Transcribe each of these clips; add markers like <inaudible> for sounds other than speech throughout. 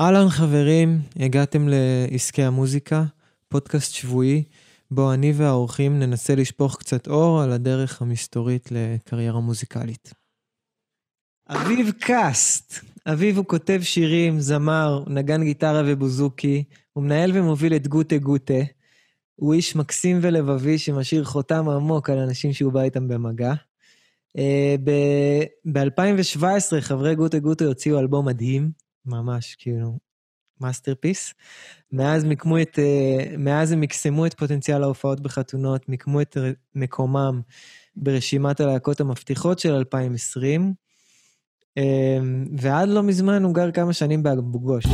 אהלן חברים, הגעתם לעסקי המוזיקה, פודקאסט שבועי, בו אני והאורחים ננסה לשפוך קצת אור על הדרך המסתורית לקריירה מוזיקלית. אביב קאסט, אביב הוא כותב שירים, זמר, נגן גיטרה ובוזוקי, הוא מנהל ומוביל את גוטה גוטה. הוא איש מקסים ולבבי שמשאיר חותם עמוק על אנשים שהוא בא איתם במגע. ב-2017 חברי גוטה גוטה הוציאו אלבום מדהים, ממש כאילו masterpiece. מאז מיקמו את, מאז הם מקסמו את פוטנציאל ההופעות בחתונות, מיקמו את מקומם ברשימת הלהקות המבטיחות של 2020, ועד לא מזמן הוא גר כמה שנים באבו גוש.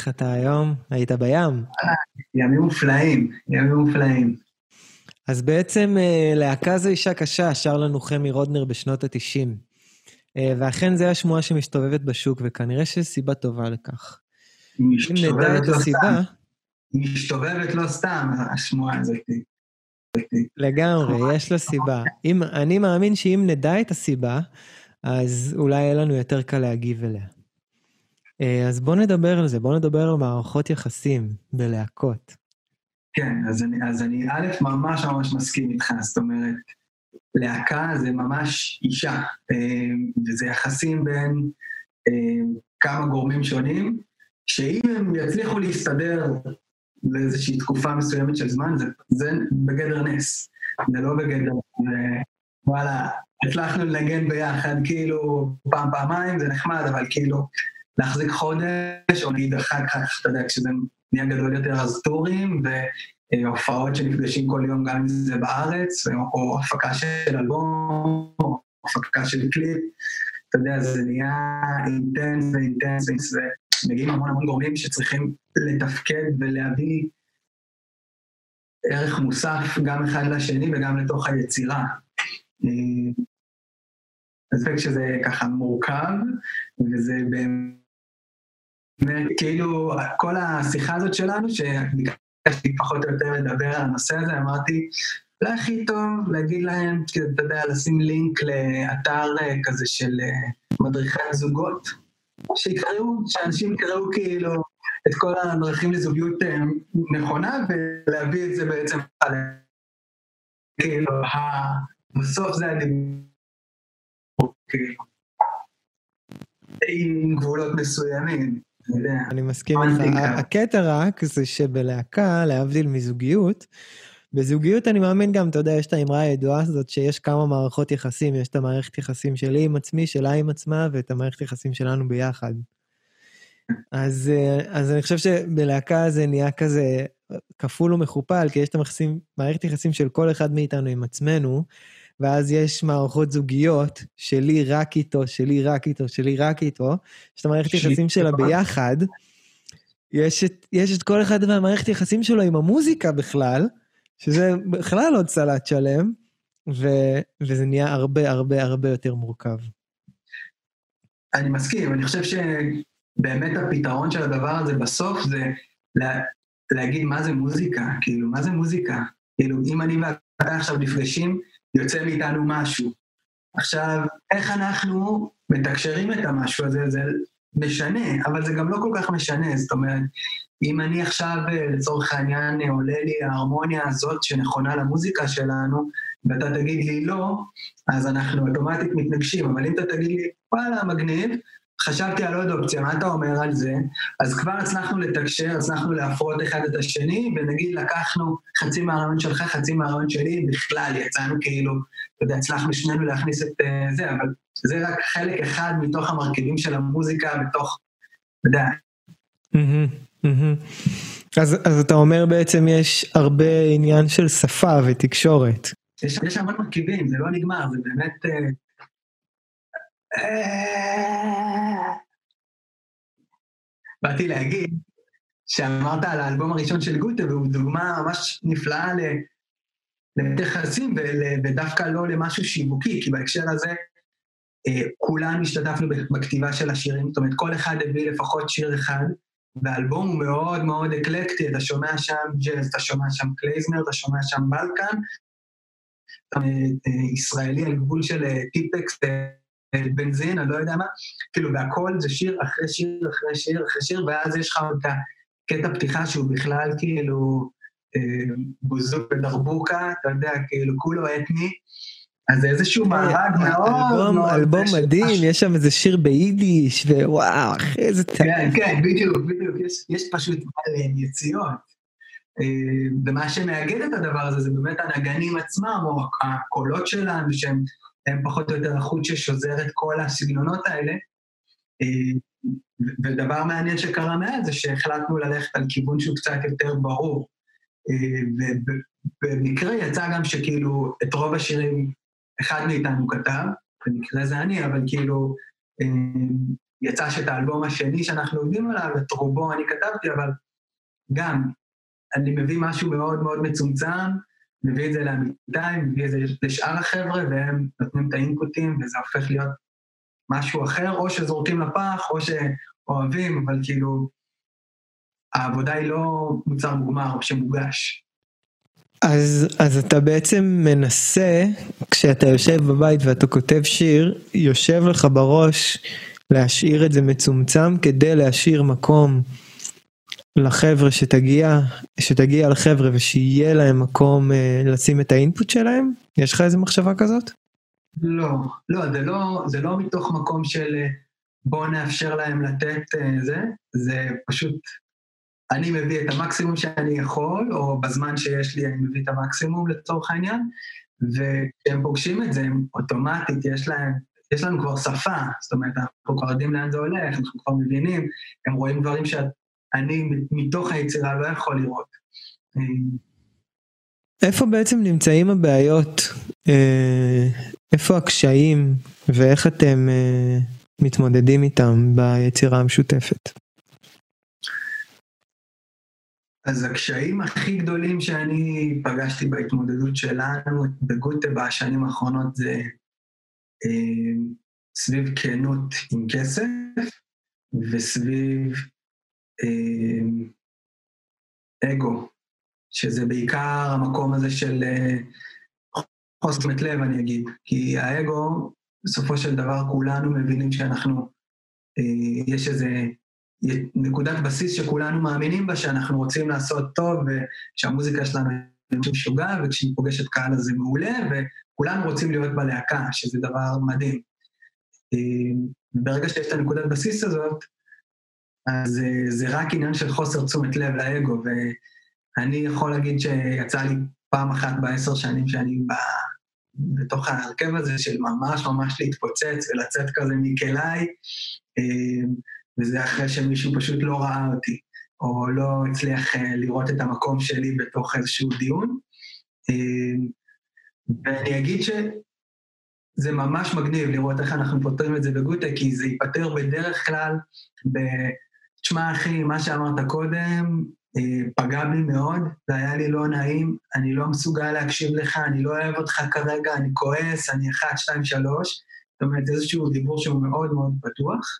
איך אתה היום? היית בים? ימים מופלאים, ימים מופלאים. אז בעצם להקה זו אישה קשה, שר לנו חמי רודנר בשנות ה-90. ואכן זו השמועה שמסתובבת בשוק, וכנראה שיש סיבה טובה לכך. אם נדע את לא הסיבה... היא מסתובבת לא סתם, השמועה הזאת. לגמרי, יש לה סיבה. אם, אני מאמין שאם נדע את הסיבה, אז אולי יהיה לנו יותר קל להגיב אליה. אז בוא נדבר על זה, בוא נדבר על מערכות יחסים בלהקות. כן, אז אני, אז אני א', ממש ממש מסכים איתך, זאת אומרת, להקה זה ממש אישה, וזה יחסים בין כמה גורמים שונים, שאם הם יצליחו להסתדר לאיזושהי תקופה מסוימת של זמן, זה, זה בגדר נס, זה לא בגדר, וואלה, הצלחנו לנגן ביחד, כאילו, פעם, פעמיים, זה נחמד, אבל כאילו, להחזיק חודש, או נגיד אחר כך, אתה יודע, כשזה נהיה גדול יותר, אז טורים, והופעות שנפגשים כל יום, גם אם זה בארץ, או הפקה של אלבום, או הפקה של קליפ, אתה יודע, זה נהיה אינטנס ואינטנס, ומגיעים המון המון גורמים שצריכים לתפקד ולהביא ערך מוסף גם אחד לשני וגם לתוך היצירה. אז חושב שזה ככה מורכב, וזה באמת... וכאילו, כל השיחה הזאת שלנו, שביקשתי פחות או יותר לדבר על הנושא הזה, אמרתי, אולי הכי טוב להגיד להם, אתה יודע, לשים לינק לאתר כזה של מדריכי הזוגות, שיקראו, שאנשים יקראו כאילו את כל הדרכים לזוגיות נכונה, ולהביא את זה בעצם על... כאילו, בסוף זה הדיבור, כאילו, עם גבולות מסוימים. אני מסכים איתך. הקטע רק זה שבלהקה, להבדיל מזוגיות, בזוגיות אני מאמין גם, אתה יודע, יש את האמרה הידועה הזאת שיש כמה מערכות יחסים, יש את המערכת יחסים שלי עם עצמי, שלה עם עצמה, ואת המערכת יחסים שלנו ביחד. אז, אז אני חושב שבלהקה זה נהיה כזה כפול ומכופל, כי יש את המערכת יחסים של כל אחד מאיתנו עם עצמנו, ואז יש מערכות זוגיות, שלי רק איתו, שלי רק איתו, שלי רק איתו, יש את המערכת יחסים שלה ביחד, יש את, יש את כל אחד מהמערכת יחסים שלו עם המוזיקה בכלל, שזה בכלל עוד סלט שלם, ו, וזה נהיה הרבה הרבה הרבה יותר מורכב. אני מסכים, אני חושב שבאמת הפתרון של הדבר הזה בסוף זה לה, להגיד מה זה מוזיקה, כאילו, מה זה מוזיקה? כאילו, אם אני ואתה עכשיו נפגשים, יוצא מאיתנו משהו. עכשיו, איך אנחנו מתקשרים את המשהו הזה, זה משנה, אבל זה גם לא כל כך משנה, זאת אומרת, אם אני עכשיו, לצורך העניין, עולה לי ההרמוניה הזאת שנכונה למוזיקה שלנו, ואתה תגיד לי לא, אז אנחנו אוטומטית מתנגשים, אבל אם אתה תגיד לי, וואלה, מגניב, חשבתי על עוד אופציה, מה אתה אומר על זה? אז כבר הצלחנו לתקשר, הצלחנו להפרות אחד את השני, ונגיד לקחנו חצי מהרעיון שלך, חצי מהרעיון שלי, בכלל יצאנו כאילו, אתה יודע, הצלחנו שנינו להכניס את uh, זה, אבל זה רק חלק אחד מתוך המרכיבים של המוזיקה בתוך, אתה יודע. אז, אז אתה אומר בעצם יש הרבה עניין של שפה ותקשורת. יש, יש המון מרכיבים, זה לא נגמר, זה באמת... Uh, באתי להגיד שאמרת על האלבום הראשון של גוטה, והוא דוגמה ממש נפלאה ליחסים ודווקא לא למשהו שיווקי, כי בהקשר הזה אה, כולנו השתתפנו בכתיבה של השירים, זאת אומרת כל אחד הביא לפחות שיר אחד, והאלבום הוא מאוד מאוד אקלקטי, אתה שומע שם ג'אז, אתה שומע שם קלייזמר, אתה שומע שם בלקן, אה, אה, ישראלי על גבול של טיפקס, בנזין, אני לא יודע מה, כאילו, והכל זה שיר אחרי שיר אחרי שיר אחרי שיר, ואז יש לך את הקטע פתיחה שהוא בכלל כאילו בוזוק ודרבוקה, אתה יודע, כאילו כולו אתני. אז זה איזשהו מארג מאוד מאוד... אלבום מדהים, יש שם איזה שיר ביידיש, ווואו, אחי, איזה טעם. כן, כן, בדיוק, בדיוק, יש פשוט יציאות. אה, ומה שמאגד את הדבר הזה זה באמת הנגנים עצמם, או הקולות שלנו, שהם פחות או יותר החוט ששוזר את כל הסגנונות האלה. אה, ודבר מעניין שקרה מאז זה שהחלטנו ללכת על כיוון שהוא קצת יותר ברור. אה, ובמקרה יצא גם שכאילו את רוב השירים אחד מאיתנו כתב, במקרה זה אני, אבל כאילו אה, יצא שאת האלבום השני שאנחנו עובדים עליו, את רובו אני כתבתי, אבל גם אני מביא משהו מאוד מאוד מצומצם, מביא את זה לעמיתי, מביא את זה לשאר החבר'ה, והם נותנים את האינפוטים, וזה הופך להיות משהו אחר, או שזורקים לפח, או שאוהבים, אבל כאילו, העבודה היא לא מוצר מוגמר שמוגש. אז, אז אתה בעצם מנסה, כשאתה יושב בבית ואתה כותב שיר, יושב לך בראש להשאיר את זה מצומצם כדי להשאיר מקום לחבר'ה שתגיע, שתגיע לחבר'ה ושיהיה להם מקום אה, לשים את האינפוט שלהם? יש לך איזה מחשבה כזאת? לא, לא, זה לא, זה לא מתוך מקום של אה, בוא נאפשר להם לתת אה, זה, זה פשוט אני מביא את המקסימום שאני יכול, או בזמן שיש לי אני מביא את המקסימום לצורך העניין, וכשהם פוגשים את זה, הם אוטומטית, יש להם, יש לנו כבר שפה, זאת אומרת, אנחנו כבר יודעים לאן זה הולך, אנחנו כבר מבינים, הם רואים דברים שאני מתוך היצירה לא יכול לראות. איפה בעצם נמצאים הבעיות? אה, איפה הקשיים ואיך אתם אה, מתמודדים איתם ביצירה המשותפת? אז הקשיים הכי גדולים שאני פגשתי בהתמודדות שלנו בגוטה בשנים האחרונות זה אה, סביב כנות עם כסף וסביב אה, אגו, שזה בעיקר המקום הזה של אה, חוסר תשומת לב, אני אגיד. כי האגו, בסופו של דבר כולנו מבינים שאנחנו, אה, יש איזה נקודת בסיס שכולנו מאמינים בה, שאנחנו רוצים לעשות טוב, ושהמוזיקה שלנו היא משוגע, וכשהיא פוגשת קהל אז זה מעולה, וכולנו רוצים להיות בלהקה, שזה דבר מדהים. ברגע שיש את הנקודת בסיס הזאת, אז זה רק עניין של חוסר תשומת לב לאגו, ואני יכול להגיד שיצא לי פעם אחת בעשר שנים שאני ב... בתוך ההרכב הזה של ממש ממש להתפוצץ ולצאת כזה מכליי, וזה אחרי שמישהו פשוט לא ראה אותי, או לא הצליח uh, לראות את המקום שלי בתוך איזשהו דיון. ואני אגיד שזה ממש מגניב לראות איך אנחנו פותרים את זה בגוטה, כי זה ייפתר בדרך כלל. תשמע אחי, מה שאמרת קודם uh, פגע בי מאוד, זה היה לי לא נעים, אני לא מסוגל להקשיב לך, אני לא אוהב אותך כרגע, אני כועס, אני אחת, שתיים, שלוש. זאת אומרת, איזשהו דיבור שהוא מאוד מאוד פתוח.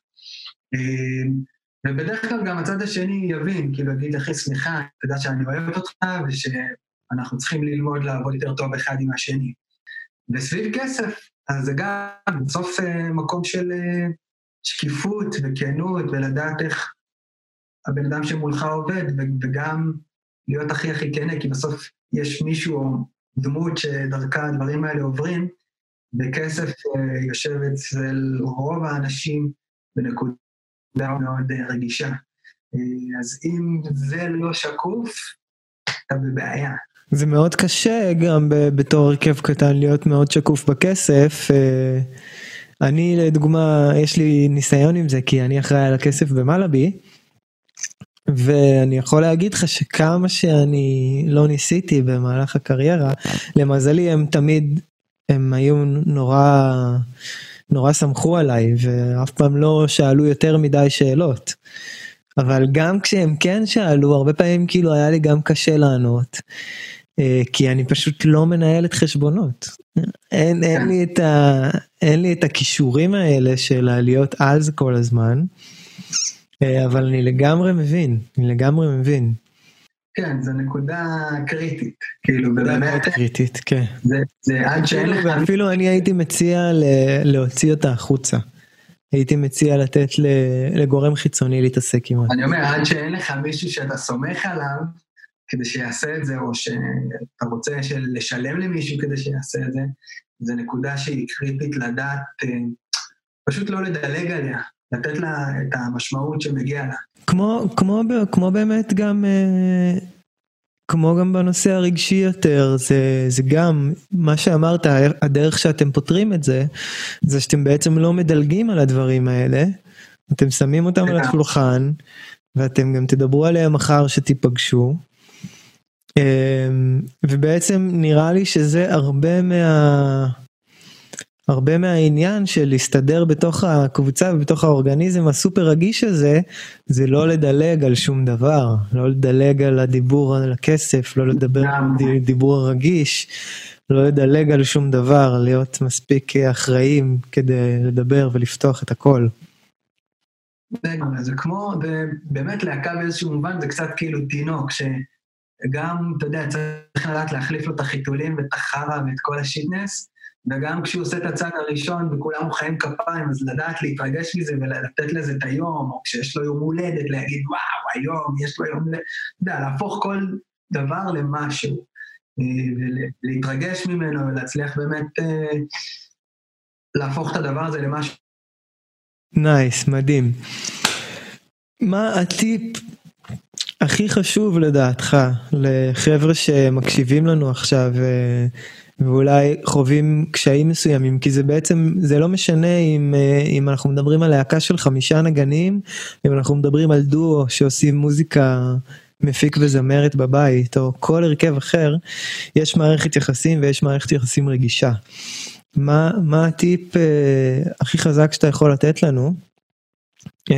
אמ, ובדרך כלל גם הצד השני יבין, כאילו יגיד אחי סליחה, אתה יודע שאני אוהב אותך ושאנחנו צריכים ללמוד לעבוד יותר טוב אחד עם השני. וסביב כסף, אז זה גם בסוף אה, מקום של אה, שקיפות וכנות ולדעת איך הבן אדם שמולך עובד, וגם להיות הכי הכי כנה, כי בסוף יש מישהו או דמות שדרכה הדברים האלה עוברים, וכסף אה, יושב אצל רוב האנשים בנקודה מאוד אה, רגישה. אה, אז אם זה לא שקוף, אתה בבעיה. זה מאוד קשה גם בתור הרכב קטן להיות מאוד שקוף בכסף. אני לדוגמה, יש לי ניסיון עם זה כי אני אחראי על הכסף במלאבי. ואני יכול להגיד לך שכמה שאני לא ניסיתי במהלך הקריירה, למזלי הם תמיד, הם היו נורא נורא סמכו עליי ואף פעם לא שאלו יותר מדי שאלות. אבל גם כשהם כן שאלו, הרבה פעמים כאילו היה לי גם קשה לענות. אה, כי אני פשוט לא מנהל את חשבונות. אין, אין, לי את ה, אין לי את הכישורים האלה של להיות על זה כל הזמן, אבל אני לגמרי מבין, אני לגמרי מבין. כן, זו נקודה קריטית, כאילו, באמת... קריטית, כן. זה, זה עד שאין לך... ואפילו אני הייתי מציע להוציא אותה החוצה. הייתי מציע לתת לגורם חיצוני להתעסק עם זה. אני אומר, עד שאין לך מישהו שאתה סומך עליו כדי שיעשה את זה, או שאתה רוצה לשלם למישהו כדי שיעשה את זה, זו נקודה שהיא קריטית לדעת, אה, פשוט לא לדלג עליה, לתת לה את המשמעות שמגיע לה. כמו, כמו, כמו באמת גם אה, כמו גם בנושא הרגשי יותר, זה, זה גם, מה שאמרת, הדרך שאתם פותרים את זה, זה שאתם בעצם לא מדלגים על הדברים האלה, אתם שמים אותם על השולחן, ואתם גם תדברו עליהם מחר שתיפגשו. אמ, ובעצם נראה לי שזה הרבה מה... הרבה מהעניין של להסתדר בתוך הקבוצה ובתוך האורגניזם הסופר רגיש הזה, זה לא לדלג על שום דבר, לא לדלג על הדיבור על הכסף, לא לדבר על הדיבור הרגיש, לא לדלג על שום דבר, להיות מספיק אחראים כדי לדבר ולפתוח את הכל. זה כמו, באמת להקה באיזשהו מובן זה קצת כאילו תינוק, שגם, אתה יודע, צריך לדעת להחליף לו את החיתולים ואת החרא ואת כל השיטנס, וגם כשהוא עושה את הצעד הראשון וכולם מוחאים כפיים, אז לדעת להתרגש מזה ולתת לזה את היום, או כשיש לו יום הולדת, להגיד, וואו, היום יש לו יום אתה יודע, להפוך כל דבר למשהו, אה, ולהתרגש ממנו ולהצליח באמת אה, להפוך את הדבר הזה למשהו. נייס, nice, מדהים. מה הטיפ הכי חשוב לדעתך לחבר'ה שמקשיבים לנו עכשיו אה, ואולי חווים קשיים מסוימים כי זה בעצם זה לא משנה אם אה, אם אנחנו מדברים על להקה של חמישה נגנים אם אנחנו מדברים על דואו שעושים מוזיקה מפיק וזמרת בבית או כל הרכב אחר יש מערכת יחסים ויש מערכת יחסים רגישה. מה מה הטיפ אה, הכי חזק שאתה יכול לתת לנו אה,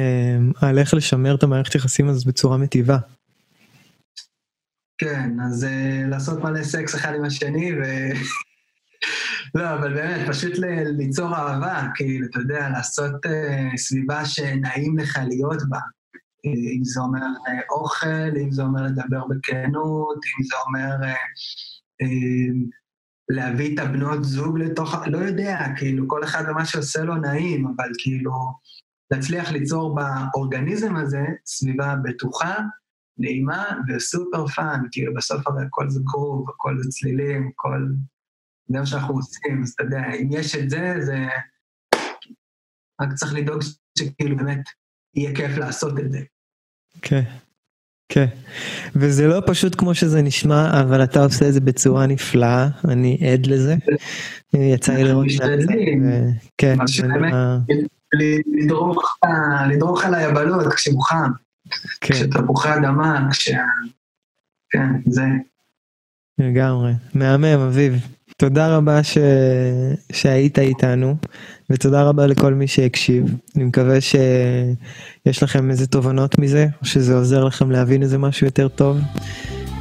על איך לשמר את המערכת יחסים הזאת בצורה מטיבה. כן, אז uh, לעשות מלא סקס אחד עם השני, ו... <laughs> לא, אבל באמת, פשוט ל- ליצור אהבה, כאילו, אתה יודע, לעשות uh, סביבה שנעים לך להיות בה. אם זה אומר uh, אוכל, אם זה אומר לדבר בכנות, אם זה אומר uh, uh, להביא את הבנות זוג לתוך... לא יודע, כאילו, כל אחד ומה שעושה לו נעים, אבל כאילו, להצליח ליצור באורגניזם הזה סביבה בטוחה, נעימה ו super fun, כאילו בסוף הרי הכל זה גרוב, הכל זה צלילים, הכל... זה מה שאנחנו עושים, אז אתה יודע, אם יש את זה, זה... רק צריך לדאוג שכאילו באמת יהיה כיף לעשות את זה. כן, כן. וזה לא פשוט כמו שזה נשמע, אבל אתה עושה את זה בצורה נפלאה, אני עד לזה. יצא לי לראות מהצד. כן. לדרוך על היבלות כשהוא חם. כן. כשתפוחי אדמה, כש... כן, זה. לגמרי. מהמם, אביב. תודה רבה ש... שהיית איתנו, ותודה רבה לכל מי שהקשיב. אני מקווה שיש לכם איזה תובנות מזה, או שזה עוזר לכם להבין איזה משהו יותר טוב,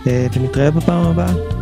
אה, ונתראה בפעם הבאה.